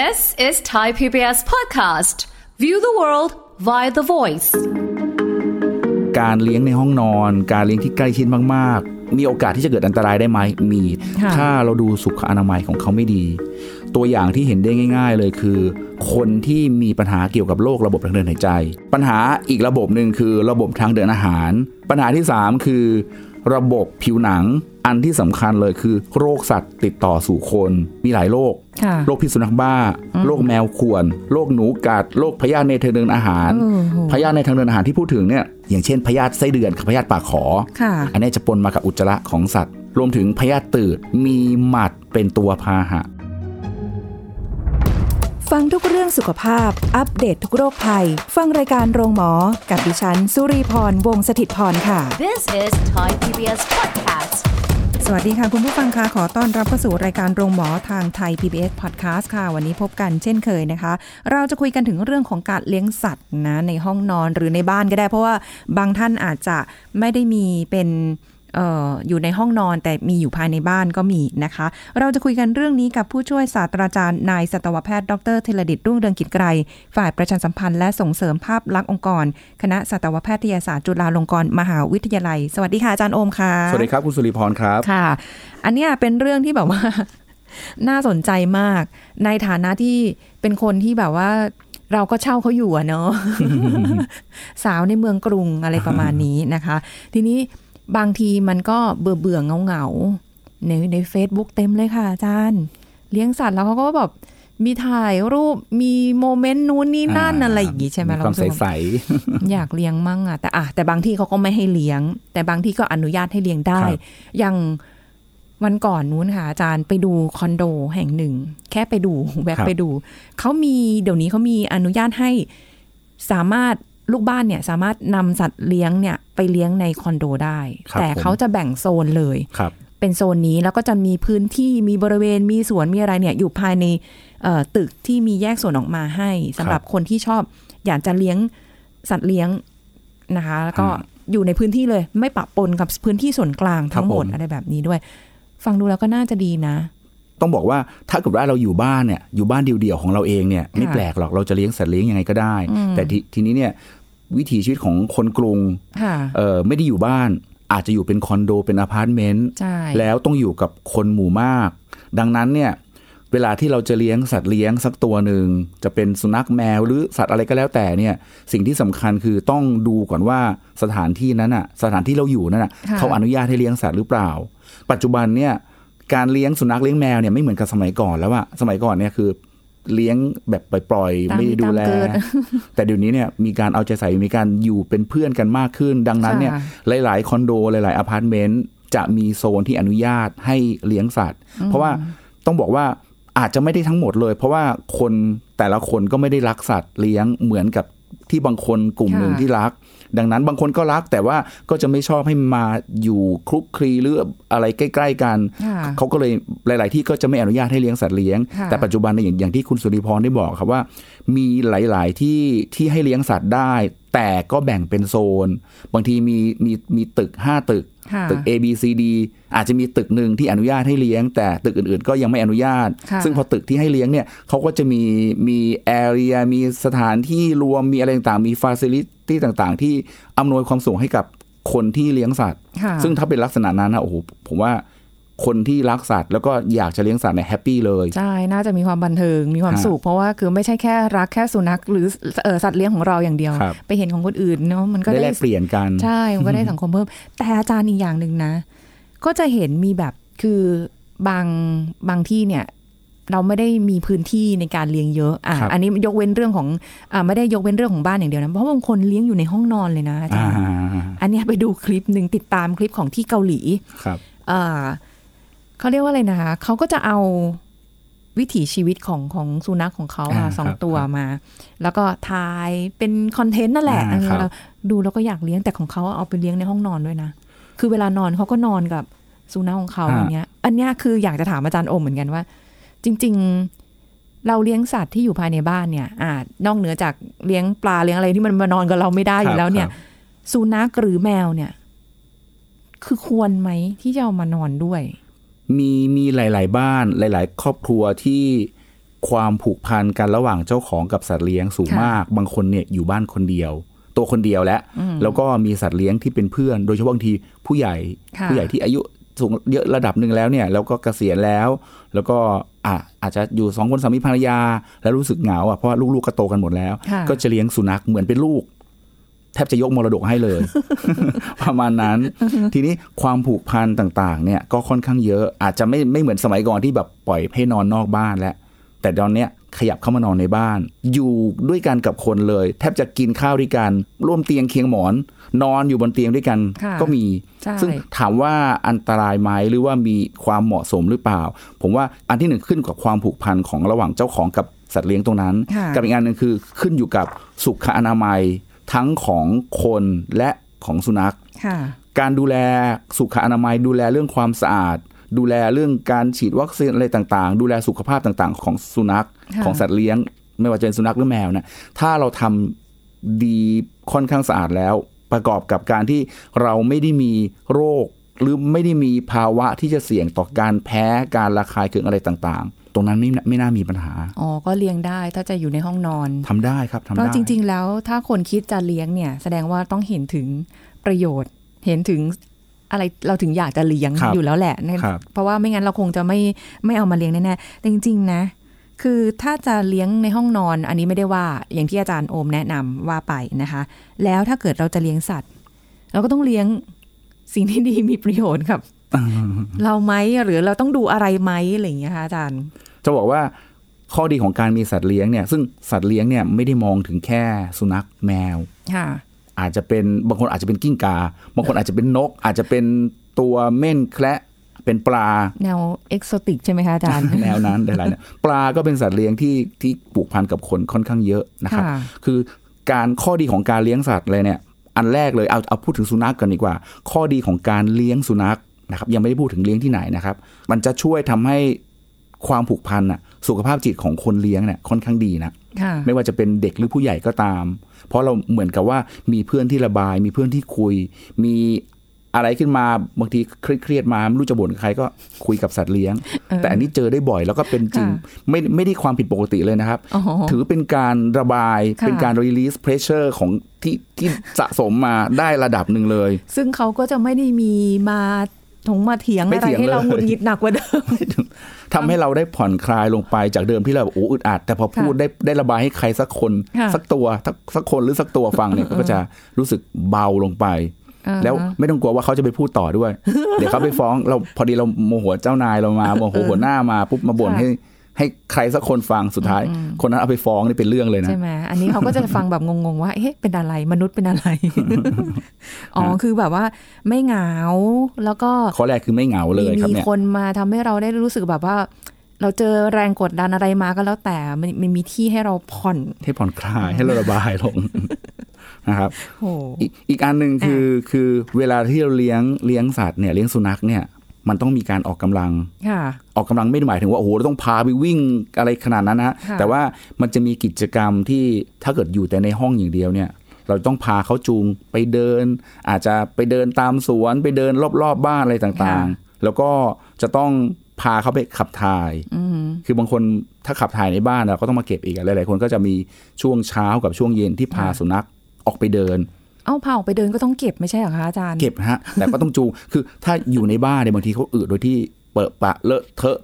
This is Thai PBS podcast. View the world via the voice. การเลี้ยงในห้องนอน การเลี้ยงที่ใกล้ชิดมากๆ มีโอกาสที่จะเกิดอันตรายได้ไหมมีค่ะถ้าเราดูสุขอนามัยของเขาไม่ดี ตัวอย่างที่เห็นได้ง่าย ๆ เลยคือ คนที่มีปัญหาเกี่ยวกับโรคระบบทางเดินหายใจ ปัญหาอีกระบบหนึ่งคือระบบทางเดินอาหาร ปัญหาที่สามคือ ระบบผิวหนัง อันที่สำคัญเลยคือ โรคสัตว์ติดต่อสู่คน มีหลายโรคค่ะโรคพิษสุนัขบ้า โรคแมวข่วน โรคหนูกัด โรคพยาธิในทางเดินอาหารโอ้โหพยาธิในทางเดินอาหารที่พูดถึงเนี่ย อย่างเช่นพยาธิไส้เดือนกับพยาธิปากขอค่ะอันนี้จะปนมากับอุจจาระของสัตว์ รวมถึงพยาธิตืด มีหมัดเป็นตัวพาหะ ฟังทุกเรื่องสุขภาพ อัปเดตททุกโรคภัย ฟังรายการโรงหมอ กับดิฉัน สุรีพร วงศิตพรค่ะ This is Thai PBS podcast. สวัสดีค่ะ คุณผู้ฟังคะขอต้อนรับเข้าสู่รายการโรงหมอทางไทย PBS Podcast ค่ะ วันนี้พบกันเช่นเคยนะคะ เราจะคุยกันถึงเรื่องของการเลี้ยงสัตว์นะในห้องนอนหรือในบ้านก็ได้ เพราะว่าบางท่านอาจจะไม่ได้มีเป็นเอออยู่ในห้องนอนแต่มีอยู่ภายในบ้านก็มีนะคะ เราจะคุยกันเรื่องนี้กับผู้ช่วยศาสตราจารย์นายสัตวแพทย์ดรเทเลดิตรุ่งเรืองกิจไกรฝ่ายประชาสัมพันธ์และส่งเสริมภาพลักษณ์องค์กร คณะสัตวแพทยศาสตร์จุฬาลงกรณ์มหาวิทยาลัย สวัสดีค่ะอาจารย์โอมค่ะสวัสดีครับคุณสุริพรครับค่ะ อันนี้เป็นเรื่องที่แบบว่า น่าสนใจมาก ในฐานะที่เป็นคนที่แบบว่าเราก็เช่าเขาอยู่อะเนาะสาวในเมืองกรุงอะไรประมาณนี้นะคะ ทีนี้ บางทีมันก็เบื่อเบื่อเงาเงาๆในใน Facebook เต็มเลยค่ะอาจารย์ เลี้ยงสัตว์แล้วเขาก็แบบมีถ่ายรูปมีโมเมนต์นู้นนี่นั่นอ่าอะไรอย่างงี้ใช่ไหมมีเราความรู้สึกว่าใสอยากเลี้ยงมั่งอะแต่อะแต่บางที่เขาก็ไม่ให้เลี้ยง แต่บางที่ก็อนุญาตให้เลี้ยงได้ครับอย่างวันก่อนนู้นค่ะอาจารย์ไปดูคอนโดแห่งหนึ่ง แค่ไปดูแวะครับไปดูเขามีเดี๋ยวนี้เขามีอนุญาตให้สามารถ ลูกบ้านเนี่ยสามารถนำสัตว์เลี้ยงเนี่ยไปเลี้ยงในคอนโดได้ครับแต่ผมเขาจะแบ่งโซนเลยๆครับเป็นโซนนี้แล้วก็จะมีพื้นที่มีบริเวณมีสวนมีอะไรเนี่ยอยู่ภายในเอ่อตึกที่มีแยกส่วนออกมาให้สำหรับคนที่ชอบอยากจะเลี้ยงสัตว์เลี้ยงนะคะ แล้วก็อ่าอยู่ในพื้นที่เลย ไม่ปะปนกับพื้นที่ส่วนกลางทั้งหมดครับผมอะไรแบบนี้ด้วย ฟังดูแล้วก็น่าจะดีนะ ต้องบอกว่าถ้าเกิดว่าเราอยู่บ้านเนี่ยอยู่บ้านเดี่ยวๆของเราเองเนี่ยไม่แปลกหรอกเราจะเลี้ยงสัตว์เลี้ยงยังไงก็ได้อืมแต่ทีทีนี้เนี่ยวิถีชีวิตของคนกรุงค่ะเออไม่ได้อยู่บ้านอาจจะอยู่เป็นคอนโดเป็นอพาร์ตเมนต์ใช่แล้วต้องอยู่กับคนหมู่มาก ดังนั้นเนี่ยเวลาที่เราจะเลี้ยงสัตว์เลี้ยงสักตัวหนึ่งจะเป็นสุนัขแมวหรือสัตว์อะไรก็แล้วแต่เนี่ยสิ่งที่สำคัญคือต้องดูก่อนว่าสถานที่นั้นอะสถานที่เราอยู่นั่นอะค่ะเขาอนุญาตให้เลี้ยงสัตว์หรือเปล่า ปัจจุบันเนี่ย การเลี้ยงสุนัขเลี้ยงแมวเนี่ยไม่เหมือนกับสมัยก่อนแล้วอะสมัยก่อนเนี่ยคือเลี้ยงแบบปล่อยๆตามไม่ได้ดูแลตามเกิดแต่เดี๋ยวนี้เนี่ยมีการเอาใจใส่มีการอยู่เป็นเพื่อนกันมากขึ้น ดังนั้นเนี่ยค่ะหลาย ๆ คอนโดหลาย ๆ อพาร์ตเมนต์จะมีโซนที่อนุญาตให้เลี้ยงสัตว์ เพราะว่าต้องบอกว่าอาจจะไม่ได้ทั้งหมดเลย เพราะว่าคนแต่ละคนก็ไม่ได้รักสัตว์เลี้ยงเหมือนกับที่บางคนกลุ่มหนึ่งค่ะที่รัก ดังนั้นบางคนก็รักแต่ว่าก็จะไม่ชอบให้มาอยู่คลุกคลีหรืออะไรใกล้ ๆ กันค่ะเขาก็เลยหลาย ๆ ที่ก็จะไม่อนุญาตให้เลี้ยงสัตว์เลี้ยงค่ะแต่ปัจจุบันเนี่ยอย่างอย่างที่คุณสุริพรได้บอกครับว่า มีหลาย ๆ ที่ที่ให้เลี้ยงสัตว์ได้ แต่ก็แบ่งเป็นโซน บางทีมีมีมีตึก 5 ตึกค่ะตึก A B C D อาจจะมีตึกหนึ่งที่อนุญาตให้เลี้ยง แต่ตึกอื่นๆ ก็ยังไม่อนุญาตค่ะซึ่งพอตึกที่ให้เลี้ยงเนี่ยเขาก็จะมีมี area มีสถานที่รวมมีอะไรต่างๆมี facility ต่างๆ ที่อำนวยความสะดวกให้กับคนที่เลี้ยงสัตว์ค่ะซึ่งถ้าเป็นลักษณะนั้นนะโอ้โหผมว่าคนที่รักสัตว์แล้วก็อยากจะเลี้ยงสัตว์เนี่ย happy เลย ใช่ น่าจะมีความบันเทิงมีความฮะสุขเพราะว่าคือไม่ใช่แค่รักแค่สุนัข หรือเออสัตว์เลี้ยงของเราอย่างเดียวครับไปเห็นของคนอื่นเนาะมันก็ได้ได้แลกเปลี่ยนกัน ใช่มันก็ได้สังคมเพิ่ม แต่อาจารย์อีกอย่างหนึ่งนะ ก็จะเห็นมีแบบคือบางบางที่เนี่ย เราไม่ได้มีพื้นที่ในการเลี้ยงเยอะอะครับอันนี้ยกเว้นเรื่องของอ่าไม่ได้ยกเว้นเรื่องของบ้านอย่างเดียวนะ เพราะบางคนเลี้ยงอยู่ในห้องนอนเลยนะอาจาอ่ารย์อันเนี้ยไปดูคลิปหนึ่งติดตามคลิปของที่เกาหลีครับเอ่อเขาเรียกว่าอะไรนะคะเขาก็จะเอาวิถีชีวิตของของสุนัขของเขาอ่าอะสองครับตัวครับมา แล้วก็ถ่ายเป็นคอนเทนต์นั่นแหละอ่าเออครับเราดูแล้วก็อยากเลี้ยงแต่ของเขาเอาไปเลี้ยงในห้องนอนด้วยนะ คือเวลานอนเขาก็นอนกับสุนัขของเขาอย่างเงี้ย อันเนี้ยคืออยากจะถามอาจารย์อมเหมือนกันว่า จริง ๆ เราเลี้ยงสัตว์ที่อยู่ภายในบ้านเนี่ยอ่านอกเหนือจากเลี้ยงปลาเลี้ยงอะไรที่มันมานอนกับเราไม่ได้อยู่แล้วเนี่ยครับสุนัขหรือแมวเนี่ย คือควรไหมที่จะเอามานอนด้วย มีมีหลาย ๆ บ้านหลาย ๆ ครอบครัวที่ความผูกพันกันระหว่างเจ้าของกับสัตว์เลี้ยงสูงค่ะมาก บางคนเนี่ยอยู่บ้านคนเดียว ตัวคนเดียวแล้วแล้วก็มีสัตว์เลี้ยงที่เป็นเพื่อน โดยเฉพาะบางทีผู้ใหญ่ค่ะผู้ใหญ่ที่อายุสูงเยอะระดับหนึ่งแล้วเนี่ย แล้วก็เกษียณแล้ว แล้วก็ อะอาจจะอยู่สองคนสามีภรรยา แล้วรู้สึกเหงาอะเพราะว่าลูกๆก็โตกันหมดแล้วค่ะก็จะเลี้ยงสุนัขเหมือนเป็นลูก แทบจะยกมรดกให้เลย ประมาณนั้น ทีนี้ความผูกพันต่างๆ เนี่ยก็ค่อนข้างเยอะ อาจจะไม่ไม่เหมือนสมัยก่อนที่แบบปล่อยให้นอนนอกบ้านแล้วแต่ตอนเนี้ย ขยับเข้ามานอนในบ้าน อยู่ด้วยกันกับคนเลย แทบจะกินข้าวด้วยกัน ร่วมเตียงเคียงหมอน นอนอยู่บนเตียงด้วยกันค่ะก็มีใช่ซึ่งถามว่าอันตรายไหมหรือว่ามีความเหมาะสมหรือเปล่า ผมว่าอันที่หนึ่งขึ้นกับความผูกพันของระหว่างเจ้าของกับสัตว์เลี้ยงตรงนั้นค่ะกับอีกอันหนึ่งคือขึ้นอยู่กับสุขอนามัยทั้งของคนและของสุนัขค่ะการดูแลสุขอนามัย ดูแลเรื่องความสะอาด ดูแลเรื่องการฉีดวัคซีนอะไรต่างๆ ดูแลสุขภาพต่างๆ ของสุนัขค่ะ ของสัตว์เลี้ยง ไม่ว่าจะเป็นสุนัขหรือแมวนะถ้าเราทำดีค่อนข้างสะอาดแล้ว ประกอบกับการที่เราไม่ได้มีโรค หรือไม่ได้มีภาวะที่จะเสี่ยงต่อการแพ้การระคายเคืองอะไรต่างๆ ตรงนั้นไม่ไม่น่ามีปัญหา อ๋อ ก็เลี้ยงได้ถ้าจะอยู่ในห้องนอนทำได้ครับทำเพได้ราะจริง ๆ แล้วถ้าคนคิดจะเลี้ยงเนี่ย แสดงว่าต้องเห็นถึงประโยชน์ เห็นถึงอะไรเราถึงอยากจะเลี้ยงครับอยู่แล้วแหละเนี่ยครับเพราะว่าไม่งั้นเราคงจะไม่ไม่เอามาเลี้ยงแน่ๆแต่จริง ๆ นะ คือถ้าจะเลี้ยงในห้องนอน อันนี้ไม่ได้ว่าอย่างที่อาจารย์โอมแนะนำว่าไปนะคะ แล้วถ้าเกิดเราจะเลี้ยงสัตว์ เราก็ต้องเลี้ยงสิ่งที่ดีมีประโยชน์กับ เราไหมหรือเราต้องดูอะไรไหมอะไรอย่างเงี้ยคะอาจารย์ จะบอกว่าข้อดีของการมีสัตว์เลี้ยงเนี่ยซึ่งสัตว์เลี้ยงเนี่ยไม่ได้มองถึงแค่สุนัขแมวค่ะอาจจะเป็นบางคนอาจจะเป็นกิ้งกา บางคนอาจจะเป็นนก อาจจะเป็นตัวเม่นแคระ เป็นปลาแนวเอกโซติกใช่ไหมคะอาจารย์แนวนั้นหลายๆเนี่ยปลาก็เป็นสัตว์เลี้ยงที่ที่ผูกพันกับคนค่อนข้างเยอะนะครับค่ะคือการข้อดีของการเลี้ยงสัตว์เลยเนี่ย อันแรกเลยเอาเอาพูดถึงสุนัขกันดีกว่า ข้อดีของการเลี้ยงสุนัขนะครับ ยังไม่ได้พูดถึงเลี้ยงที่ไหนนะครับ มันจะช่วยทำให้ความผูกพันน่ะสุขภาพจิตของคนเลี้ยงเนี่ยค่อนข้างดีนะค่ะไม่ว่าจะเป็นเด็กหรือผู้ใหญ่ก็ตาม เพราะเราเหมือนกับว่ามีเพื่อนที่ระบาย มีเพื่อนที่คุย มี อะไรขึ้นมาบางทีเครียดๆมาไม่รู้จะบ่นกับใครก็คุยกับสัตว์เลี้ยงเออแต่อันนี้เจอได้บ่อยแล้วก็เป็นจริงค่ะไม่ไม่ได้ความผิดปกติเลยนะครับอ๋อถือเป็นการระบายค่ะเป็นการ release pressure ของที่ที่สะสมมาได้ระดับหนึ่งเลย ซึ่งเขาก็จะไม่ได้มีมาถงมาเถียงไม่อะไรเถียงให้เราเลยหงุดหงิดหนักกว่าเดิมทำให้เราได้ผ่อนคลายลงไปจากเดิมที่เราโอ้อึดอัด แต่พอพูดได้ได้ระบายให้ใครสักคนค่ะสักตัวสักสักคนหรือสักตัวฟังเนี่ยก็จะรู้สึกเบาลงไปอ่า แล้วไม่ต้องกลัวว่าเขาจะไปพูดต่อด้วย เดี๋ยวเขาไปฟ้องเราพอดีเราโมโหเจ้านายเรามาโมโหหัวหน้ามาปุ๊บมาบ่นค่ะให้ให้ใครสักคนฟังสุดท้าย คนนั้นเอาไปฟ้องนี่เป็นเรื่องเลยนะใช่ไหมอันนี้เขาก็จะฟังแบบงงๆว่าเอ๊ะเป็นอะไรมนุษย์เป็นอะไร อ๋อคือแบบว่าไม่เหงาแล้วก็ข้อแรกคือไม่เหงาเลยครับมีเนี่ยคนมาทำให้เราได้รู้สึกแบบว่า เราเจอแรงกดดันอะไรมาก็แล้วแต่มันมันมีที่ให้เราผ่อนให้ผ่อนคลายให้เราระบายลง นะครับโอ้อีกอีกอันหนึ่งคือคือเวลาที่เราเลี้ยงเลี้ยงสัตว์เนี่ยเลี้ยงสุนัขเนี่ยมันต้องมีการออกกำลังค่ะออกกำลังไม่ได้หมายถึงว่าโอ้โหเราต้องพาไปวิ่งอะไรขนาดนั้นนะฮะค่ะแต่ว่ามันจะมีกิจกรรมที่ถ้าเกิดอยู่แต่ในห้องอย่างเดียวเนี่ย เราต้องพาเขาจูงไปเดิน อาจจะไปเดินตามสวนไปเดินรอบๆบบ้านอะไรต่างๆ แล้วก็จะต้องพาเขาไปขับถ่ายอืมคือบางคนถ้าขับถ่ายในบ้านเราก็ต้องมาเก็บอีกอะหลายๆคนก็จะมีช่วงเช้ากับช่วงเย็นที่พาค่ะสุนัข ออกไปเดิน เอ้าพาออกไปเดินก็ต้องเก็บไม่ใช่เหรอคะอาจารย์ เก็บฮะ แต่ก็ต้องจูง คือถ้าอยู่ในบ้านเนี่ยบางทีเขาอึโดยที่เปิดปะเลอะเทอะ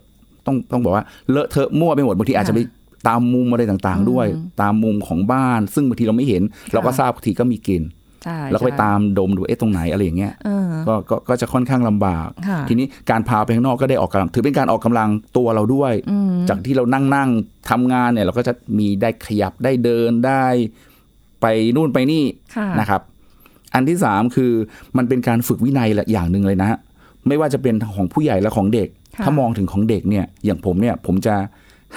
ต้องต้องบอกว่าเลอะเทอะมั่วไปหมดบางทีอาจจะไปตามมุมอะไรต่างๆ ด้วย ตามมุมของบ้าน ซึ่งบางทีเราไม่เห็น เราก็ทราบทีก็มีกลิ่นใช่แล้วก็ไปใช่ตามดมดูเอ๊ะตรงไหนอะไรอย่างเงี้ยเออก็ก็ก็จะค่อนข้างลำบากค่ะทีนี้การพาไปข้างนอกก็ได้ออกกำลัง ถือเป็นการออกกำลังตัวเราด้วยอืมจากที่เรานั่งนั่งทำงานเนี่ยเราก็จะมีได้ขยับได้เดินได้ ไปนู่นไปนี่ค่ะนะครับ อันที่สามคือมันเป็นการฝึกวินัยละอย่างหนึ่งเลยนะฮะไม่ว่าจะเป็นของผู้ใหญ่และของเด็กค่ะถ้ามองถึงของเด็กเนี่ย อย่างผมเนี่ย ผมจะ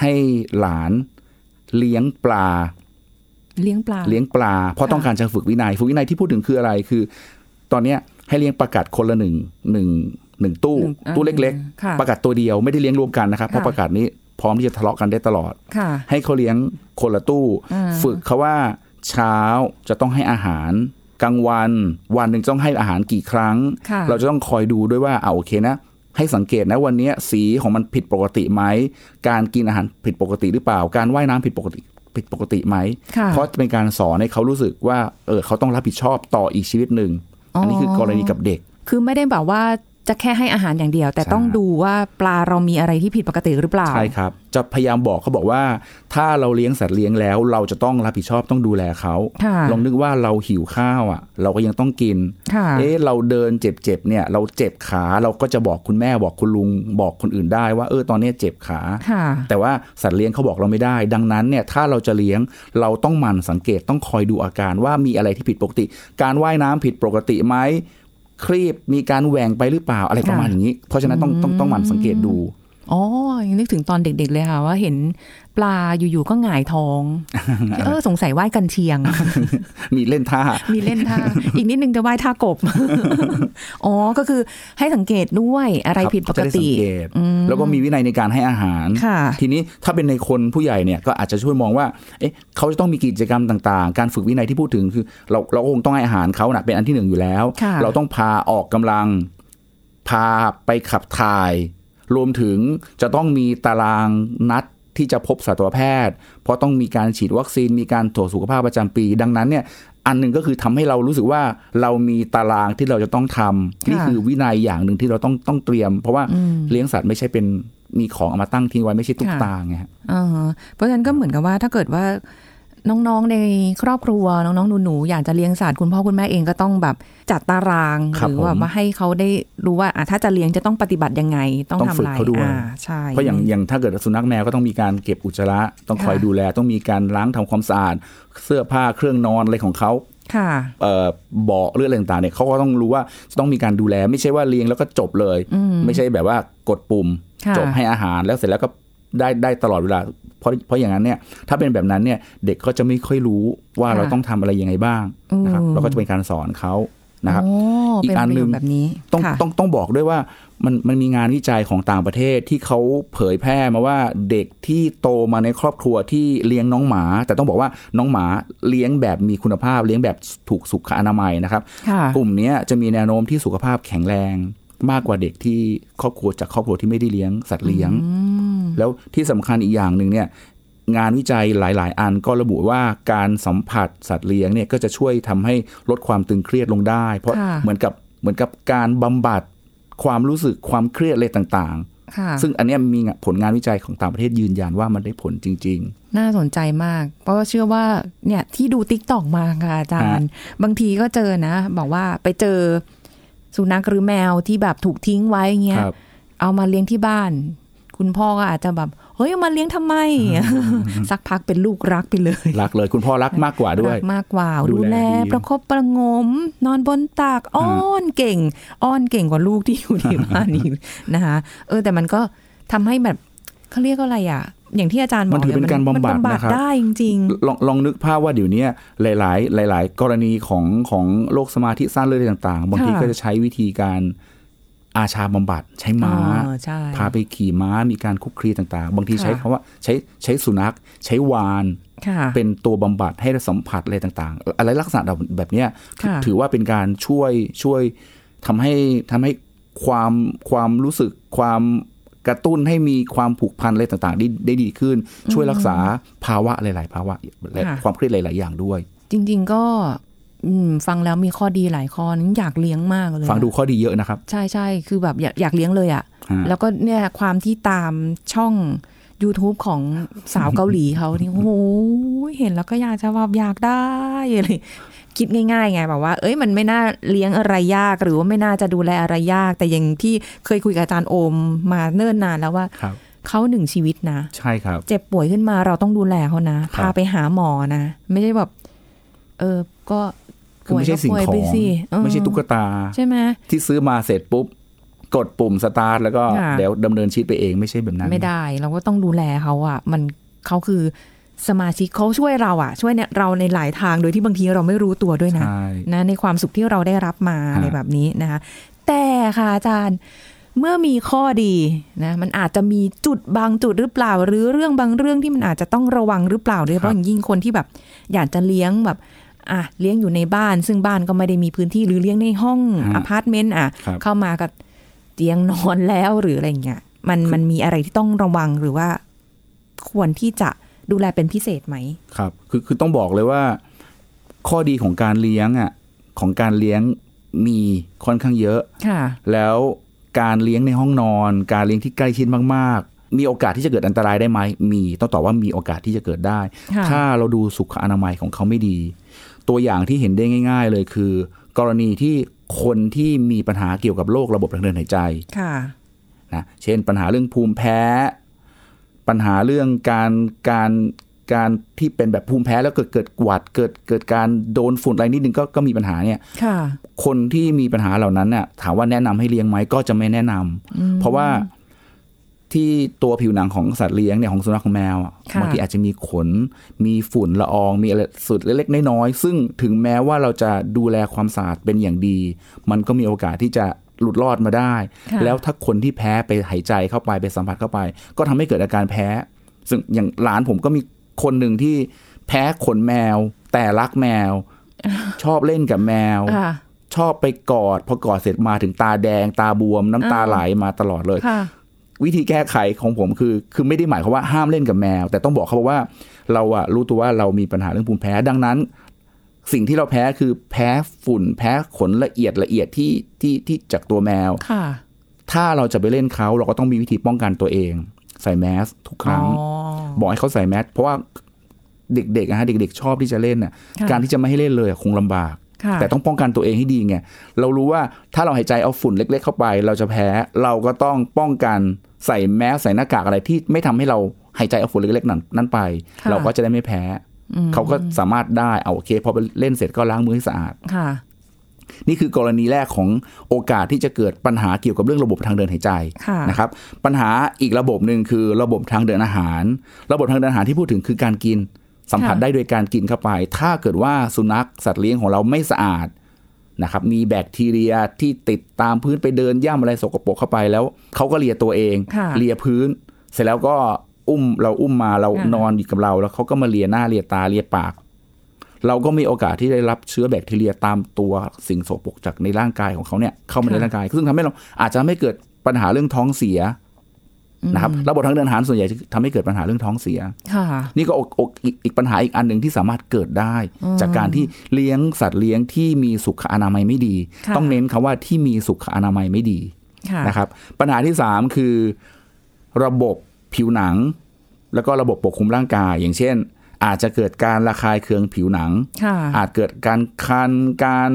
ให้หลานเลี้ยงปลา เลี้ยงปลา เลี้ยงปลา เพราะค่ะต้องการจะฝึกวินัย ฝึกวินัยที่พูดถึงคืออะไร คือ ตอนเนี้ยให้เลี้ยงปลากัดคนละหนึ่งหนึ่งหนึ่งตู้หนึ่งอ่าตู้เล็กค่ะๆปลากัดตัวเดียวไม่ได้เลี้ยงรวมกันนะครับเพราะค่ะปลากัดนี้พร้อมที่จะทะเลาะกันได้ตลอดค่ะให้เขาเลี้ยงคนละตู้อ่าฝึกเขาว่า เช้าจะต้องให้อาหารกลางวัน วันหนึ่งต้องให้อาหารกี่ครั้งค่ะเราจะต้องคอยดูด้วยว่าเอาโอเคนะ ให้สังเกตนะวันนี้สีของมันผิดปกติไหม การกินอาหารผิดปกติหรือเปล่า การว่ายน้ำผิดปกติผิดปกติไหมค่ะเพราะจะเป็นการสอนให้เขารู้สึกว่าเออเขาต้องรับผิดชอบต่ออีกชีวิตหนึ่งอ๋ออัอันนี้คือกรณีกับเด็ก คือไม่ได้แบบว่า จะแค่ให้อาหารอย่างเดียว แต่ใช่ต้องดูว่าปลาเรามีอะไรที่ผิดปกติหรือเปล่า ใช่ครับ จะพยายามบอกเขาบอกว่า ถ้าเราเลี้ยงสัตว์เลี้ยงแล้ว เราจะต้องรับผิดชอบต้องดูแลเขาค่ะลองนึกว่าเราหิวข้าวอะ เราก็ยังต้องกินค่ะเอ๊ะเราเดินเจ็บๆเนี่ย เราเจ็บขาเราก็จะบอกคุณแม่บอกคุณลุงบอกคนอื่นได้ว่าเออตอนนี้เจ็บขาค่ะแต่ว่าสัตว์เลี้ยงเขาบอกเราไม่ได้ ดังนั้นเนี่ยถ้าเราจะเลี้ยงเราต้องหมั่นสังเกตต้องคอยดูอาการว่ามีอะไรที่ผิดปกติ การว่ายน้ำผิดปกติไหม ครีบมีการแหว่งไปหรือเปล่าอะไรประมาณอย่างนี้ เพราะฉะนั้นต้องต้องต้องหมั่นสังเกตดู อ๋อยังนึกถึงตอนเด็ก ๆ เลยค่ะ ว่าเห็นปลาอยู่ๆก็หงายท้อง เออสงสัยว่ายกันเชียง มีเล่นท่า มีเล่นท่า อีกนิดนึงจะว่ายท่ากบ อ๋อ ก็คือให้สังเกตด้วยอะไรครับผิดปกจะได้ติสังเกตแล้วก็มีวินัยในการให้อาหารค่ะทีนี้ถ้าเป็นในคนผู้ใหญ่เนี่ยก็อาจจะช่วยมองว่า เอ๊ะเขาจะต้องมีกิจกรรมต่างๆ การฝึกวินัยที่พูดถึงคือ เราเราก็คงต้องให้อาหารเขานะเป็นอันที่หนึ่งอยู่แล้วค่ะเราต้องพาออกกำลัง พาไปขับถ่าย รวมถึงจะต้องมีตารางนัดที่จะพบสัตวแพทย์ เพราะต้องมีการฉีดวัคซีนมีการตรวจสุขภาพประจำปี ดังนั้นเนี่ยอันหนึ่งก็คือทำให้เรารู้สึกว่าเรามีตารางที่เราจะต้องทำนี่คือวินัยอย่างหนึ่งที่เราต้องต้องเตรียม เพราะว่าเลี้ยงสัตว์ไม่ใช่เป็นมีของเอามาตั้งทิ้งไว้ไม่ใช่ตุ๊กค่ะตาไงฮะอ่าฮะเพราะฉะนั้นก็เหมือนกับว่าถ้าเกิดว่า น้องๆในครอบครัวน้องๆหนูๆอยากจะเลี้ยงสัตว์คุณพ่อคุณแม่เองก็ต้องแบบจัดตารางครัหบรือว่าผมมาให้เขาได้รู้ว่าอะถ้าจะเลี้ยงจะต้องปฏิบัติยังไง ต้องต้องทำฝึกอะไรเขาด้วยอ่าใช่เพราะอย่างอย่างถ้าเกิดสุนัขแมวก็ต้องมีการเก็บอุจจาระต้องคอยค่ะดูแลต้องมีการล้างทำความสะอาด เสื้อผ้าเครื่องนอนอะไรของเขาค่ะเอ่อเบาะเรื่องอะไรต่างๆเนี่ยเขาก็ต้องรู้ว่าจะต้องมีการดูแล ไม่ใช่ว่าเลี้ยงแล้วก็จบเลย ไม่ใช่แบบว่ากดปุ่มค่ะจบให้อาหารแล้วเสร็จแล้วก็ ได้ได้ตลอดเวลา เพราะเพราะอย่างนั้นเนี่ยถ้าเป็นแบบนั้นเนี่ยเด็กก็จะไม่ค่อยรู้ว่าค่ะเราต้องทำอะไรยังไงบ้างนะครับอืมเราก็จะเป็นการสอนเขานะครับโอ้อีกเป็นอันประหนึ่โยชงน์แบบนี้ต้องค่ะต้องต้องบอกด้วยว่ามันมันมีงานวิจัยของต่างประเทศที่เขาเผยแพร่มาว่าเด็กที่โตมาในครอบครัวที่เลี้ยงน้องหมา แต่ต้องบอกว่าน้องหมาเลี้ยงแบบมีคุณภาพ เลี้ยงแบบถูกสุขอนามัยนะครับค่ะกลุ่มเนี้ยจะมีแนวโน้มที่สุขภาพแข็งแรง มากกว่าเด็กที่ครอบครัวจากครอบครัวที่ไม่ได้เลี้ยงสัตว์เลี้ยง แล้วที่สำคัญอีกอย่างหนึ่งเนี่ยงานวิจัยหลาย ๆ อันก็ระบุว่าการสัมผัสสัตว์เลี้ยงเนี่ยก็จะช่วยทำให้ลดความตึงเครียดลงได้ เพราะค่ะเหมือนกับเหมือนกับการบำบัดความรู้สึกความเครียดอะไรต่างค่ะๆซึ่งอันเนี้ยมีผลงานวิจัยของต่างประเทศยืนยันว่ามันได้ผลจริงน่าสนใจมาก เพราะว่าเชื่อว่าเนี่ยที่ดูติ๊กตอกมาค่ะอาจารย์ บางทีก็เจอนะ บอกว่าไปเจอ สุนัขหรือแมวที่แบบถูกทิ้งไว้ๆเงี้คยรับเอามาเลี้ยงที่บ้าน คุณพ่อก็อาจจะแบบเฮ้ยเอามาเลี้ยงทำไม สักพักเป็นลูกรักไปเลย รักเลยคุณพ่อรักมากกว่าด้วยรักมากกว่าดูดูแลแลดีประคบประหงม นอนบนตักอ้อนเก่ง อ้อนเก่งกว่าลูกที่อยู่ในบ้านอีกนะคะเออแต่มันก็ทำให้แบบ เขาเรียกว่าอะไรอะ อย่างที่อาจารย์บมัอนกถือเป็นการบำบัดมันะครับได้จริงลองลองนึกภาพว่าเดี๋ยวนี้หลาย ๆ หลาย ๆ กรณีของของโรคสมาธิสั้นเรื่องต่าง ๆ บางทีค่ะก็จะใช้วิธีการอาชาบำบัดใช้ๆม้าอ๋อใช่พาไปขี่ม้ามีการคุกคลีต่างๆ บางทีค่ะใช้คำว่าใช้ใช้สุนัข ใช้วานค่ะเป็นตัวบำบัดให้สัมผัสอะไรต่างๆ อะไรลักษณะแบบเนี้ยค่ะถือว่าเป็นการช่วยช่วยทำให้ทำให้ความความรู้สึกความ กระตุ้นให้มีความผูกพันอะไรต่างๆ ได้ได้ดีขึ้น ช่วยรักษาภาวะหลาย ๆ ภาวะและค่ะความเครียดหลาย ๆ อย่างด้วย จริง ๆ ก็อืมฟังแล้วมีข้อดีหลายข้อนะอยากเลี้ยงมากเลยฟังดูอะข้อดีเยอะนะครับ ใช่ใช่คือแบบอยากอยากเลี้ยงเลยอะ่ะฮะแล้วก็เนี่ยความที่ตามช่อง YouTube ของสาวเกาหลีเขานี่โอ้โหเห็นแล้วก็อยากจะแบบอยากได้อะไร คิดง่ายๆไงแบบว่า เอ้ยมันไม่น่าเลี้ยงอะไรยาก หรือว่าไม่น่าจะดูแลอะไรยาก แต่อย่างที่เคยคุยกับอาจารย์โอมมาเนิ่นนานแล้วว่าครับเขาหนึ่งชีวิตนะ ใช่ครับ เจ็บป่วยขึ้นมาเราต้องดูแลเขานะครับพาไปหาหมอนะ ไม่ได้แบบ เออก็คือไม่ใช่สิ่งป่วยขไปองสิเออไม่ใช่ตุ๊กตา ใช่ไหมที่ซื้อมาเสร็จปุ๊บ กดปุ่มสตาร์ทแล้วก็ค่ะเดี๋ยวดำเนินชีวิตไปเองไม่ใช่แบบนั้น ไม่ได้ เราก็ต้องดูแลเขาอะ มันเขาคือ สมาชิกเขาช่วยเราอะช่วยเนี่ยเราในหลายทางโดยที่บางทีเราไม่รู้ตัวด้วยนะใช่นะ ในความสุขที่เราได้รับมาฮะอะไรแบบนี้นะคะ แต่ค่ะอาจารย์เมื่อมีข้อดีนะมันอาจจะมีจุดบางจุดหรือเปล่า หรือเรื่องบางเรื่องที่มันอาจจะต้องระวังหรือเปล่าโดยเฉพาะอย่างยิ่งคนที่แบบ อยากจะเลี้ยงแบบอะเลี้ยงอยู่ในบ้าน ซึ่งบ้านก็ไม่ได้มีพื้นที่หรือเลี้ยงในห้องอพาร์ตเมนต์อะครับเข้ามาก็เตียงนอนแล้วหรืออะไรเงี้ยมันมันมีอะไรที่ต้องระวังหรือว่า ควรที่จะ ดูแลเป็นพิเศษไหมครับคือคือต้องบอกเลยว่า ข้อดีของการเลี้ยงอะของการเลี้ยงมีค่อนข้างเยอะค่ะ แล้วการเลี้ยงในห้องนอน การเลี้ยงที่ใกล้ชิดมากๆ มีโอกาสที่จะเกิดอันตรายได้ไหมมีต้องตอบว่ามีโอกาสที่จะเกิดได้ค่ะถ้าเราดูสุขอนามัยของเขาไม่ดี ตัวอย่างที่เห็นได้ง่าย ๆ เลยคือ กรณีที่คนที่มีปัญหาเกี่ยวกับโรคระบบทางเดินหายใจค่ะนะเช่นปัญหาเรื่องภูมิแพ้ ปัญหาเรื่องการการการที่เป็นแบบภูมิแพ้แล้วเกิดเกิดหวัดเกิดเกิดการโดนฝุ่นอะไรนิดนึงก็ก็มีปัญหาเนี่ยค่ะคนที่มีปัญหาเหล่านั้นเนี่ยถามว่าแนะนำให้เลี้ยงไหมก็จะไม่แนะนำเพราะว่าที่ตัวผิวหนังของสัตว์เลี้ยงเนี่ยของสุนัขของแมวอะค่ะบางทีอาจจะมีขน มีฝุ่นละออง มีอะไรสุดเล็กๆน้อยๆซึ่งถึงแม้ว่าเราจะดูแลความสะอาดเป็นอย่างดี มันก็มีโอกาสที่จะ หลุดรอดมาได้ค่ะแล้วถ้าคนที่แพ้ไปหายใจเข้าไปไปสัมผัสเข้าไป ก็ทำให้เกิดอาการแพ้ ซึ่งอย่างหลานผมก็มีคนหนึ่งที่แพ้ขนแมว แต่รักแมว ชอบเล่นกับแมวค่ะชอบไปกอด พอกอดเสร็จมาถึงตาแดง ตาบวม น้ำตาอ้าวไหลมาตลอดเลยค่ะวิธีแก้ไขของผมคือ คือไม่ได้หมายความว่าห้ามเล่นกับแมว แต่ต้องบอกเขาว่าเราอะรู้ตัวว่าเรามีปัญหาเรื่องภูมิแพ้ ดังนั้น สิ่งที่เราแพ้คือแพ้ฝุ่น แพ้ขนละเอียดละเอียดที่ที่ที่จากตัวแมว ค่ะ ถ้าเราจะไปเล่นเขาเราก็ต้องมีวิธีป้องกันตัวเอง ใส่แมสทุกครั้ง อ๋อ บอกให้เขาใส่แมสเพราะว่าเด็กๆนะฮะเด็ก ๆ ชอบที่จะเล่นน่ะ ค่ะการที่จะไม่ให้เล่นเลยอะคงลำบาก ค่ะแต่ต้องป้องกันตัวเองให้ดีไง เรารู้ว่าถ้าเราหายใจเอาฝุ่นเล็ก ๆ เข้าไป เราจะแพ้ เราก็ต้องป้องกันใส่แมสใส่หน้ากากอะไรที่ไม่ทำให้เราหายใจเอาฝุ่นเล็กๆ นั้นนั้นไป ค่ะ เราก็จะได้ไม่แพ้ เขาก็สามารถได้เอาโอเคพอไปเล่นเสร็จก็ล้างมือให้สะอาดค่ะ นี่คือกรณีแรกของโอกาสที่จะเกิดปัญหาเกี่ยวกับเรื่องระบบทางเดินหายใจค่ะนะครับ ปัญหาอีกระบบหนึ่งคือระบบทางเดินอาหาร ระบบทางเดินอาหารที่พูดถึงคือการกิน สัมผัสค่ะได้โดยการกินเข้าไป ถ้าเกิดว่าสุนัขสัตว์เลี้ยงของเราไม่สะอาดนะครับมีแบคทีเรียที่ติดตามพื้นไปเดินย่ำอะไรสกปรกเข้าไปแล้วเขาก็เลียตัวเองค่ะเลียพื้น เสร็จแล้วก็ อุ้มเราอุ้มมาเราค่ะนอนอยู่กับเรา แล้วเขาก็มาเลียหน้าเลียตาเลียปาก เราก็มีโอกาสที่ได้รับเชื้อแบคทีเรียตามตัวสิ่งโสโปรกจากในร่างกายของเขาเนี่ยเข้ามาในค่ะร่างกายซึ่งทำให้เราอาจจะไม่เกิดปัญหาเรื่องท้องเสียนะครับระบบทางเดินอาหารส่วนใหญ่จะทำให้เกิดปัญหาเรื่องท้องเสียค่ะนี่ก็อกอกอีกอีกปัญหาอีกอันหนึ่งที่สามารถเกิดได้ จากการที่เลี้ยงสัตว์เลี้ยงที่มีสุขอนามัยไม่ดีค่ะต้องเน้นคำว่าที่มีสุขอนามัยไม่ดีค่ะนะครับ ปัญหาที่สามคือระบบ ผิวหนัง แล้วก็ระบบปกคลุมร่างกาย อย่างเช่น อาจจะเกิดการระคายเคืองผิวหนังค่ะอาจเกิดการคันการ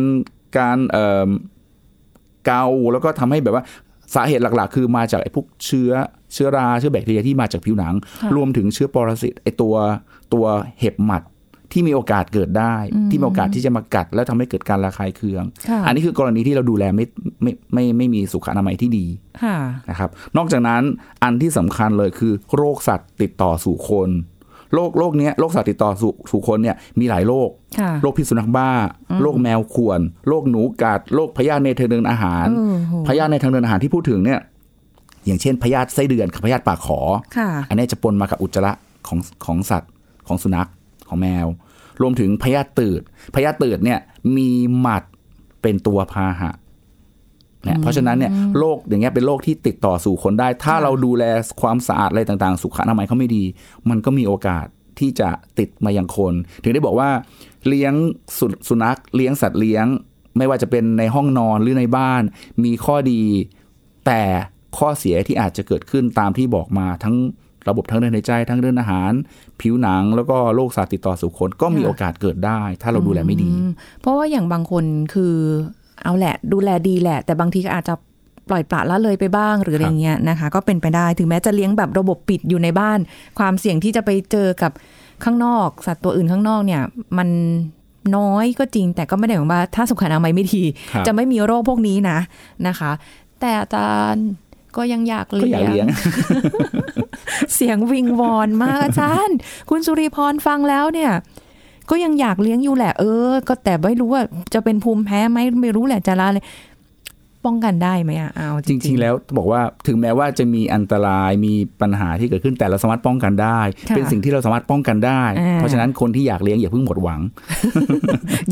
การเอ่อเกาแล้วก็ทำให้แบบว่าสาเหตุหลัก ๆ คือมาจากไอ้พวกเชื้อเชื้อราเชื้อแบคทีเรียที่มาจากผิวหนังค่ะรวมถึงเชื้อปรสิตไอ้ตัวตัวเห็บหมัด ที่มีโอกาสเกิดได้ ที่มีโอกาสที่จะมากัด แล้วทำให้เกิดการระคายเคืองค่ะอันนี้คือกรณีที่เราดูแลไม่ไม่ไม่ไม่มีสุขอนามัยที่ดีค่ะนะครับ นอกจากนั้นอันที่สำคัญเลยคือ โรคสัตว์ติดต่อสู่คนโรคโรคเนี้ยโรคสัตว์ติดต่อสู่สู่คนเนี่ยมีหลายโรคค่ะโรคพิษสุนัขบ้าโรคแมวข่วนโรคหนูกัดโรคพยาธิในทางเดินอาหารเออโหพยาธิในทางเดินอาหารที่พูดถึงเนี่ยอย่างเช่นพยาธิไส้เดือนกับพยาธิปากขอค่ะอันนี้จะปนมากับอุจจาระของของสัตว์ของสุนัข ของแมว รวมถึงพยาธิตืดพยาธิตืดเนี่ยมีหมัดเป็นตัวพาหะเนี่ยเพราะฉะนั้นเนี่ยโรคอย่างเงี้ยเป็นโรคที่ติดต่อสู่คนได้ ถ้าเราดูแลความสะอาดอะไรต่างๆ สุขอนามัยเขาไม่ดี มันก็มีโอกาสที่จะติดมายังคน ถึงได้บอกว่าเลี้ยงสุสุนัขเลี้ยงสัตว์เลี้ยง ไม่ว่าจะเป็นในห้องนอนหรือในบ้าน มีข้อดี แต่ข้อเสียที่อาจจะเกิดขึ้นตามที่บอกมาทั้ง ระบบทั้งเดินหายใจทั้งเดินอาหาร ผิวหนังแล้วก็โรคสัตว์ติดต่อสู่คนก็มีค่ะโอกาสเกิดได้ ถ้าเราดูแลไม่ดีอืมเพราะว่าอย่างบางคนคือเอาแหละ ดูแลดีแหละ แต่บางทีก็อาจจะปล่อยปละละเลยไปบ้างหรืออะไรเงี้ยนะคะ ก็เป็นไปได้ถึงแม้จะเลี้ยงแบบระบบปิดอยู่ในบ้าน ความเสี่ยงที่จะไปเจอกับข้างนอก สัตว์ตัวอื่นข้างนอกเนี่ย มันน้อยก็จริง แต่ก็ไม่ได้หมายความว่าถ้าสุขอนามัยไม่ดีครับจะไม่มีโรคพวกนี้นะนะคะ แต่อาจารย์ ก็ยังอยากก็เลี้อยากเลี้ยง เสียงวิงวอนมากอาจารย์ คุณสุริพรฟังแล้วเนี่ย ก็ยังอยากเลี้ยงอยู่แหละ เออ ก็แต่ไม่รู้ว่าจะเป็นภูมิแพ้ไหมไม่รู้แหละจะละเลย ป้องกันได้ไหมอะเอาจริง ๆ แล้วบอกว่าถึงแม้ว่าจะมีอันตรายมีปัญหาที่เกิดขึ้นแต่เราสามารถป้องกันได้ เป็นสิ่งที่เราสามารถป้องกันได้ เพราะฉะนั้นคนที่อยากเลี้ยงอย่าเพิ่งหมดหวัง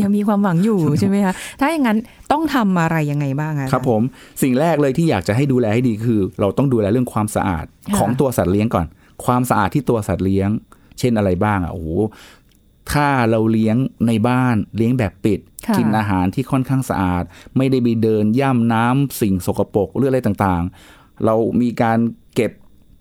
ยังมีความหวังอยู่ใช่ไหมคะถ้าอย่างนั้นต้องทำอะไรยังไงบ้างอะครับผมสิ่งแรกเลยที่อยากจะให้ดูแลให้ดีคือ เราต้องดูแลเรื่องความสะอาดของตัวสัตว์เลี้ยงก่อน ความสะอาดที่ตัวสัตว์เลี้ยง เช่นอะไรบ้างอะโอ้โห ถ้าเราเลี้ยงในบ้านเลี้ยงแบบปิด กินอาหารที่ค่อนข้างสะอาด ไม่ได้ไปเดินย่ำน้ำสิ่งสกปรกหรืออะไรต่างๆ เรามีการเก็บ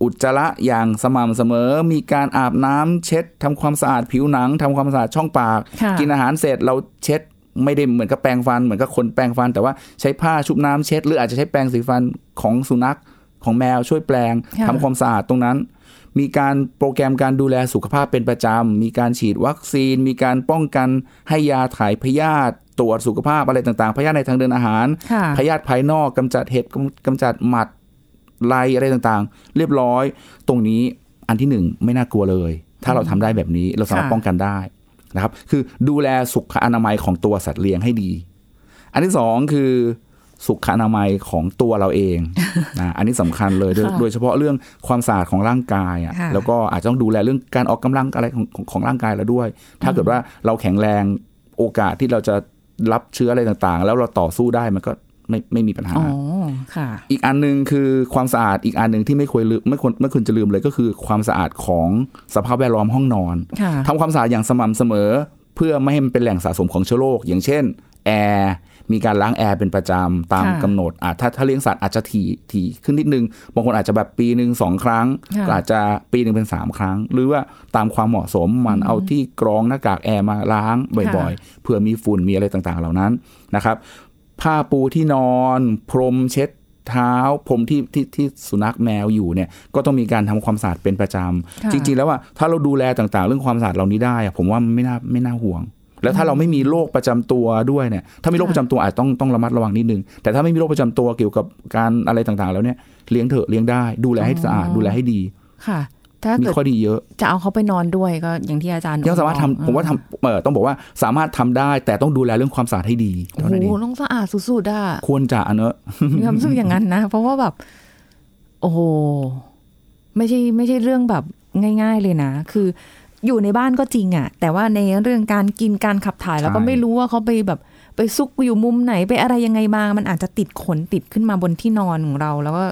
อุจจาระอย่างสม่ำเสมอ มีการอาบน้ำเช็ดทำความสะอาดผิวหนังทำความสะอาดช่องปาก กินอาหารเสร็จเราเช็ดไม่ได้เหมือนกับแปรงฟันเหมือนกับคนแปรงฟัน แต่ว่าใช้ผ้าชุบน้ำเช็ด หรืออาจจะใช้แปรงสีฟันของสุนัขของแมวช่วยแปลงทำความสะอาดตรงนั้น มีการโปรแกรมการดูแลสุขภาพเป็นประจำ มีการฉีดวัคซีน มีการป้องกันให้ยาถ่ายพยาธิตรวจสุขภาพอะไรต่างๆ พยาธิในทางเดินอาหาร พยาธิภายนอกกำจัดเห็บกำจัดหมัดไลอะไรต่างๆ เรียบร้อย ตรงนี้อันที่หนึ่งไม่น่ากลัวเลย ถ้าเราทำได้แบบนี้เราสามารถป้องกันได้นะครับ คือดูแลสุขอนามัยของตัวสัตว์เลี้ยงให้ดี อันที่สองคือ สุขอนามัยของตัวเราเองนะอันนี้สำคัญเลยโดยโดยเฉพาะเรื่องความสะอาดของร่างกายอะแล้วก็อาจจะต้องดูแลเรื่องการออกกำลังอะไรของของของร่างกายเราด้วย ถ้าเกิดว่าเราแข็งแรงโอกาสที่เราจะรับเชื้ออะไรต่างๆ แล้วเราต่อสู้ได้มันก็ไม่ไม่มีปัญหาอ๋อค่ะอีกอันหนึงคือความสะอาดอีกอันหนึ่งที่ไม่ควรลืมไม่ควรไม่ควรจะลืมเลยก็คือความสะอาดของสภาพแวดล้อมห้องนอนค่ะทำความสะอาดอย่างสม่ำเสมอ เพื่อไม่ให้มันเป็นแหล่งสะสมของเชื้อโรคอย่างเช่นแอร์ มีการล้างแอร์เป็นประจำตามค่ะกำหนดอะถ้าถ้าเลี้ยงสัตว์อาจจะถี่ถี่ขึ้นนิดนึง บางคนอาจจะแบบปีหนึ่งสองครั้งค่ะก็อาจจะปีหนึ่งเป็นสามครั้ง หรือว่าตามความเหมาะสมมันเอาที่กรองหน้ากากแอร์มาล้างบ่อยๆเผื่อมีฝุ่นมีอะไรต่างๆ เหล่านั้นนะครับผ้าปูที่นอน พรมเช็ดเท้าพรมที่ที่ที่สุนัขแมวอยู่เนี่ยก็ต้องมีการทำความสะอาดเป็นประจค่ะำจริง ๆ แล้วว่าถ้าเราดูแลต่างๆ เรื่องความสะอาดเหล่านี้ได้อะผมว่ามันไม่น่าไม่น่าห่วง แล้วถ้าเราไม่มีโรคประจำตัวด้วยเนี่ย ถ้ามีโรคประจำตัวอาจต้องต้องระมัดระวังนิดนึง แต่ถ้าไม่มีโรคประจำตัวเกี่ยวกับการอะไรต่างๆ แล้วเนี่ยเลี้ยงเถอะเลี้ยงได้ ดูแลให้สะอาดดูแลให้ดีค่ะ ถ้ามีเกิดข้อดีเยอะ จะเอาเขาไปนอนด้วยก็อย่างที่อาจารย์ยังสามารถทำผมว่าทำเออต้องบอกว่าสามารถทำได้ แต่ต้องดูแลเรื่องความสะอาดให้ดีโอ้เท่าโหนั้นเองต้องสะอาดสุดๆอะควรจะอันเนอะมีความรู้สึกอย่างนั้นนะ เพราะว่าแบบ โอ้โหไม่ใช่ไม่ใช่เรื่องแบบง่าย ๆเลยนะ คือ อยู่ในบ้านก็จริงอะ่ะแต่ว่าในเรื่องการกินการขับถ่ายเราก็ใช่ไม่รู้ว่าเขาไปแบบไปซุกอยู่มุมไหนไปอะไรยังไงมา มันอาจจะติดขนติดขึ้นมาบนที่นอนของเรา แล้วก็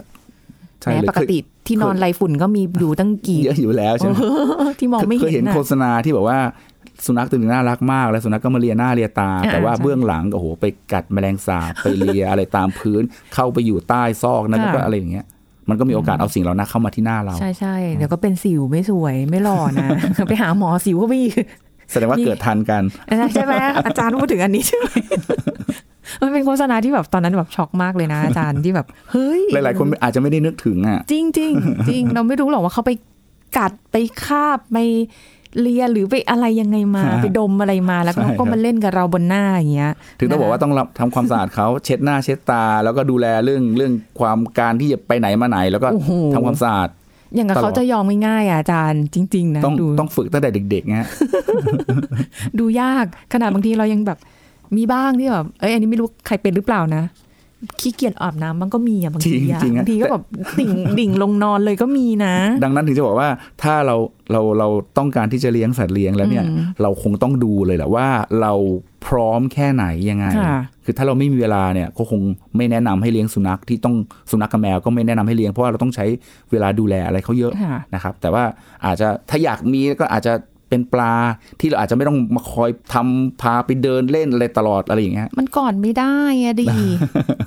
ใช่แม้เลยปกติที่นอนไรฝุ่นก็มีอยู่ตั้งกี่เยอะอยู่แล้วใช่ไหมที่มองไม่เคยเห็เห็นนนะโฆษณาที่แบบว่าสุนัขตัวหนึงน่ารักมาก แล้วสุนัขก็มาเลียหน้าเลียตาอ่าแต่ว่าใช่เบื้องหลังโอ้โหไปกัดแมลงสาบไปเลียอะไรตามพื้น เข้าไปอยู่ใต้ซอกนั้นค่ะแล้วก็อะไรอย่างเงี้ย มันก็มีโอกาสเอาสิ่งเหล่านั้นเข้ามาที่หน้าเรา ใช่ใช่เดี๋ยวก็เป็นสิวไม่สวยไม่หล่อนะไปหาหมอสิวก็ไม่แสดงว่าเกิดทันกันใช่ไหมอาจารย์พูดถึงอันนี้ใช่ไหมมันเป็นโฆษณาที่แบบตอนนั้นแบบช็อกมากเลยนะอาจารย์ที่แบบเฮ้ยหลาย ๆ คนอาจจะไม่ได้นึกถึงอะ จริงจริงจริงเราไม่รู้หรอกว่าเขาไปกัดไปคาบไป เลียหรือไปอะไรยังไงมาฮะไปดมอะไรมาแล้วใช่เขาก็ครับมาเล่นกับเราบนหน้าอย่างเงี้ย ถึงต้องบอกว่าต้องรับทำความสะอาดเขาเช็ดหน้าเช็ดตา แล้วก็ดูแลเรื่องเรื่องความการที่จะไปไหนมาไหน แล้วก็โอ้โหทำความสะอาดอย่างกับตลอดเขาจะยอมง่ายๆอะอาจารย์จริง ๆ นะต้องดูต้องฝึกตั้งแต่เด็กๆนะฮะดูยากขนาดบางทีเรายังแบบมีบ้างที่แบบเอ้ยอันนี้ไม่รู้ใครเป็นหรือเปล่านะ ขี้เกียจอาบน้ำมันก็มีอะบางทีอะจริงๆอะบางทีก็แบบดิ่งดิ่งลงนอนเลยก็มีนะ ดังนั้นถึงจะบอกว่าถ้าเราเราเราต้องการที่จะเลี้ยงสัตว์เลี้ยงแล้วเนี่ยอืมเราคงต้องดูเลยแหละว่าเราพร้อมแค่ไหนยังไงค่ะคือถ้าเราไม่มีเวลาเนี่ยก็คงไม่แนะนำให้เลี้ยงสุนัขที่ต้องสุนัขกับแมวก็ไม่แนะนำให้เลี้ยงเพราะว่าเราต้องใช้เวลาดูแลอะไรเขาเยอะค่ะนะครับ แต่ว่าอาจจะถ้าอยากมีก็อาจจะ เป็นปลาที่เราอาจจะไม่ต้องมาคอยทำพาไปเดินเล่นอะไรตลอดอะไรอย่างเงี้ยมันก่อนไม่ได้อะดี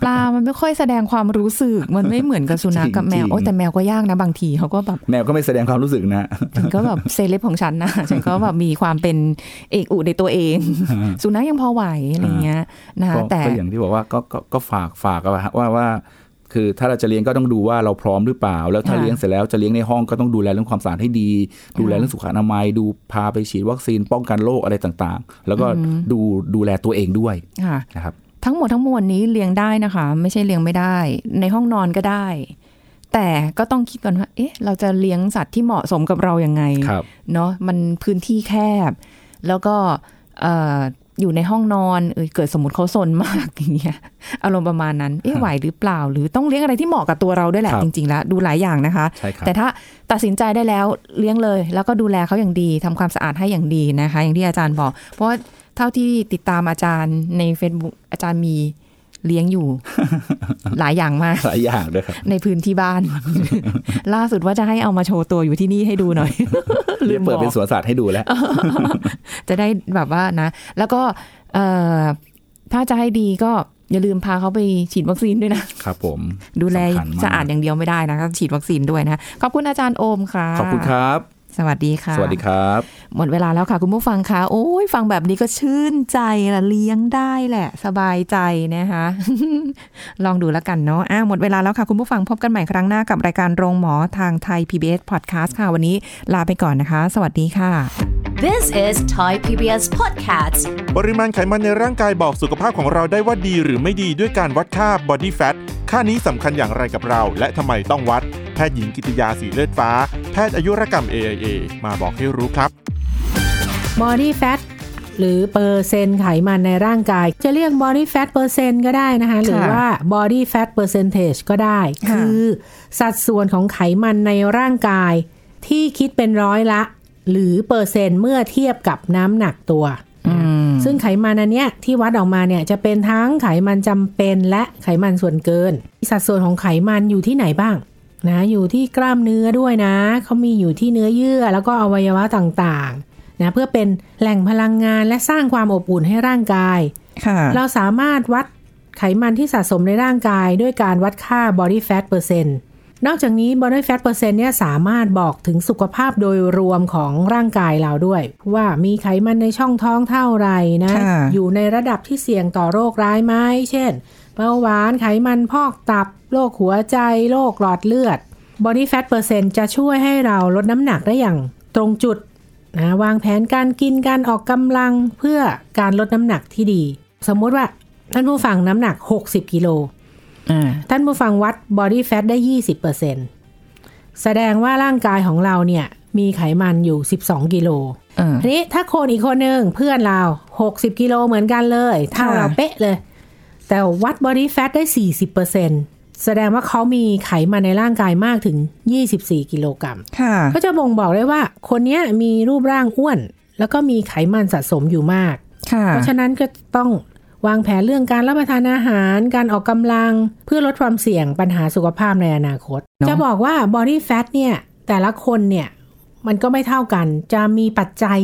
ปลามันไม่ค่อยแสดงความรู้สึกมันไม่เหมือนกับสุนัขกับแมวจริงๆโอ้ยแต่แมวก็ยากนะบางทีเขาก็แบบแมวก็ไม่แสดงความรู้สึกนะฉันก็แบบเซเลบของฉันนะฉันก็แบบมีความเป็นเอกอุในตัวเอง สุนัขยังพอไหวอะไรเงี้ยนะคะก็แต่ก็อย่างที่บอกว่าก็ก็ก็ฝากฝากเอาไว้ว่าว่า คือถ้าเราจะเลี้ยงก็ต้องดูว่าเราพร้อมหรือเปล่า แล้วถ้าค่ะเลี้ยงเสร็จแล้วจะเลี้ยงในห้องก็ต้องดูแลเรื่องความสะอาดให้ดี ดูแลเรื่องสุขอนามัย ดูพาไปฉีดวัคซีนป้องกันโรคอะไรต่างๆ แล้วก็ดูดูแลตัวเองด้วยค่ะนะครับทั้งหมดทั้งมวลนี้เลี้ยงได้นะคะ ไม่ใช่เลี้ยงไม่ได้ ในห้องนอนก็ได้ แต่ก็ต้องคิดก่อนว่าเอ๊ะเราจะเลี้ยงสัตว์ที่เหมาะสมกับเรายัางไงครับเนาะมันพื้นที่แคบ แล้วก็เอ่ออยู่ในห้องนอนเออเกิดสมมติเขาซนมากอย่างเงี้ยอารมณ์ประมาณนั้นเอ๊ะไหวหรือเปล่า หรือต้องเลี้ยงอะไรที่เหมาะกับตัวเราด้วยแหละครับจริง ๆ แล้ว ดูหลายอย่างนะคะใช่ครับแต่ถ้าตัดสินใจได้แล้วเลี้ยงเลย แล้วก็ดูแลเขาอย่างดีทำความสะอาดให้อย่างดีนะคะ อย่างที่อาจารย์บอก เพราะว่าเท่าที่ติดตามอาจารย์ใน Facebook อาจารย์มี เลี้ยงอยู่ หลายอย่างมากหลายอย่างด้วยครับในพื้นที่บ้าน ล่าสุดว่าจะให้เอามาโชว์ตัวอยู่ที่นี่ให้ดูหน่อยเรียกเปิดบอกเป็นสวนสัตว์ให้ดูแล้ว จะได้แบบว่านะ แล้วก็เอ่อถ้าจะให้ดีก็อย่าลืมพาเขาไปฉีดวัคซีนด้วยนะครับผม ดูแลสำคัญมกสะอาดอย่างเดียวไม่ได้นะก็ฉีดวัคซีนด้วยนะ ขอบคุณอาจารย์โอมค่ะ ขอบคุณครับ สวัสดีค่ะ สวัสดีครับ หมดเวลาแล้วค่ะ คุณผู้ฟังคะโอ้ยฟังแบบนี้ก็ชื่นใจละเลี้ยงได้แหละ สบายใจนะคะ ลองดูแล้วกันเนาะอะหมดเวลาแล้วค่ะ คุณผู้ฟังพบกันใหม่ครั้งหน้ากับรายการโรงหมอทางไทย PBS Podcast ค่ะ วันนี้ลาไปก่อนนะคะ สวัสดีค่ะ This is Thai PBS Podcast ปริมาณไขมันในร่างกายบอกสุขภาพของเราได้ว่าดีหรือไม่ดีด้วยการวัดค่า body fat ค่านี้สำคัญอย่างไรกับเรา และทำไมต้องวัดแพทย์หญิงกิติยาสีเลือดฟ้า แพทย์อายุรกรรม AIA มาบอกให้รู้ครับ body fat หรือเปอร์เซ็นต์ไขมันในร่างกาย จะเรียก body fat percent ก็ได้นะคะ หรือว่า body fat percentage ก็ได้ค่ะคือสัดส่วนของไขมันในร่างกายที่คิดเป็นร้อยละ หรือเปอร์เซ็นต์เมื่อเทียบกับน้ำหนักตัว ซึ่งไขมันอันเนี้ยที่วัดออกมาเนี่ยจะเป็นทั้งไขมันจำเป็นและไขมันส่วนเกิน สัดส่วนของไขมันอยู่ที่ไหนบ้าง นะอยู่ที่กล้ามเนื้อด้วยนะ เขามีอยู่ที่เนื้อเยื่อแล้วก็อวัยวะต่างๆนะเพื่อเป็นแหล่งพลังงานและสร้างความอบอุ่นให้ร่างกายค่ะเราสามารถวัดไขมันที่สะสมในร่างกายด้วยการวัดค่า body fat percent นอกจากนี้ body fat percent เนี่ยสามารถบอกถึงสุขภาพโดยรวมของร่างกายเราด้วย ว่ามีไขมันในช่องท้องเท่าไหร่นะค่ะอยู่ในระดับที่เสี่ยงต่อโรคร้ายไหมเช่นเบาหวานไขมันพอกตับ โรคหัวใจโรคหลอดเลือด body fat percent จะช่วยให้เราลดน้ำหนักได้อย่างตรงจุดนะวางแผนการกินการออกกำลังเพื่อการลดน้ำหนักที่ดี สมมุติว่าท่านผู้ฟังน้ำหนัก 60กิโลอ่าท่านผู้ฟังวัด body fat ได้ 20%แสดงว่าร่างกายของเราเนี่ยมีไขมันอยู่ 12กิโลเออทีนี้ถ้าคนอีกคนหนึ่งเพื่อนเรา60กิโลเหมือนกันเลย เท่าค่ะเราเป๊ะเลย แต่วัด body fat ได้40% แสดงว่าเขามีไขมันในร่างกายมากถึง 24 กิโลกรัมค่ะก็จะบ่งบอกได้ว่าคนเนี้ยมีรูปร่างอ้วน แล้วก็มีไขมันสะสมอยู่มากค่ะเพราะฉะนั้นก็ต้องวางแผนเรื่องการรับประทานอาหาร การออกกำลังเพื่อลดความเสี่ยงปัญหาสุขภาพในอนาคตเนอะจะบอกว่า body fat เนี่ย แต่ละคนเนี่ย มันก็ไม่เท่ากัน จะมีปัจจัย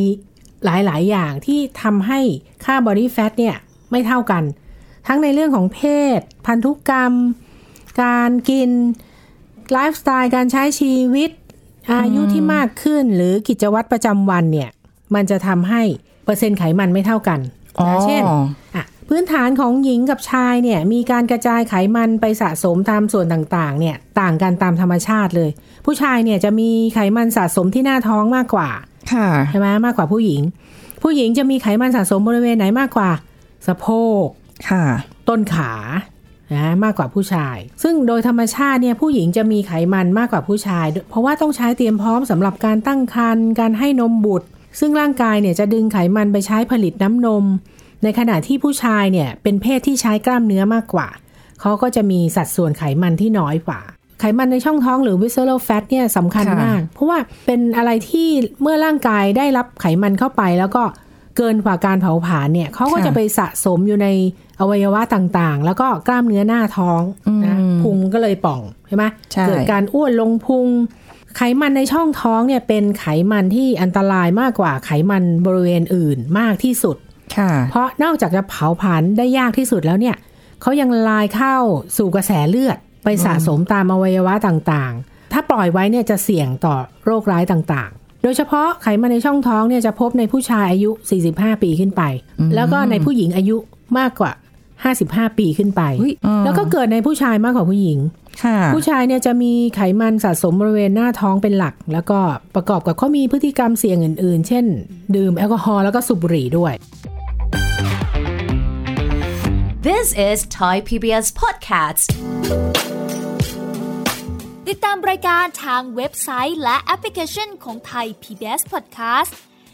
หลาย ๆ อย่างที่ทำให้ค่า body fat เนี่ย ไม่เท่ากัน ทั้งในเรื่องของเพศ พันธุกรรม การกินไลฟ์สไตล์การใช้ชีวิตอายุที่มากขึ้นหรือกิจวัตรประจำวันเนี่ย มันจะทำให้เปอร์เซ็นต์ไขมันไม่เท่ากันอ๋อนะเช่นอะพื้นฐานของหญิงกับชายเนี่ย มีการกระจายไขมันไปสะสมตามส่วนต่างๆ เนี่ย ต่างกันตามธรรมชาติเลย ผู้ชายเนี่ยจะมีไขมันสะสมที่หน้าท้องมากกว่าค่ะใช่ไหมมากกว่าผู้หญิง ผู้หญิงจะมีไขมันสะสมบริเวณไหนมากกว่า สะโพกค่ะต้นขา นะมากกว่าผู้ชาย ซึ่งโดยธรรมชาติเนี่ยผู้หญิงจะมีไขมันมากกว่าผู้ชาย เพราะว่าต้องใช้เตรียมพร้อมสำหรับการตั้งครรภ์การให้นมบุตร ซึ่งร่างกายเนี่ยจะดึงไขมันไปใช้ผลิตน้ำนม ในขณะที่ผู้ชายเนี่ยเป็นเพศที่ใช้กล้ามเนื้อมากกว่า เขาก็จะมีสัดส่วนไขมันที่น้อยกว่าไขมันในช่องท้องหรือ visceral fat เนี่ยสำคัญค่ะมาก เพราะว่าเป็นอะไรที่เมื่อร่างกายได้รับไขมันเข้าไปแล้วก็เกินกว่าการเผาผลาญเนี่ยเขาก็จะไปสะสมอยู่ใน อวัยวะต่างๆ แล้วก็กล้ามเนื้อหน้าท้องนะพุงก็เลยป่องใช่ไหมใช่เกิดการอ้วนลงพุง ไขมันในช่องท้องเนี่ยเป็นไขมันที่อันตรายมากกว่าไขมันบริเวณอื่นมากที่สุดค่ะเพราะนอกจากจะเผาผลาญได้ยากที่สุดแล้วเนี่ยเขายังลายเข้าสู่กระแสเลือด ไปสะสมตามอวัยวะต่างๆ ถ้าปล่อยไว้เนี่ยจะเสี่ยงต่อโรคร้ายต่างๆ โดยเฉพาะไขมันในช่องท้องเนี่ยจะพบในผู้ชายอายุ 45 ปีขึ้นไป แล้วก็ในผู้หญิงอายุมากกว่า 55 ปีขึ้นไปอุ๊ยอ่าแล้วก็เกิดในผู้ชายมากกว่าผู้หญิงค่ะผู้ชายเนี่ยจะมีไขมันสะสมบริเวณหน้าท้องเป็นหลัก แล้วก็ประกอบกับเขามีพฤติกรรมเสี่ยงอื่น ๆ เช่น ดื่มแอลกอฮอล์แล้วก็สูบบุหรี่ด้วย This is Thai PBS Podcast ติดตามรายการทางเว็บไซต์และแอปพลิเคชันของไทย PBS Podcast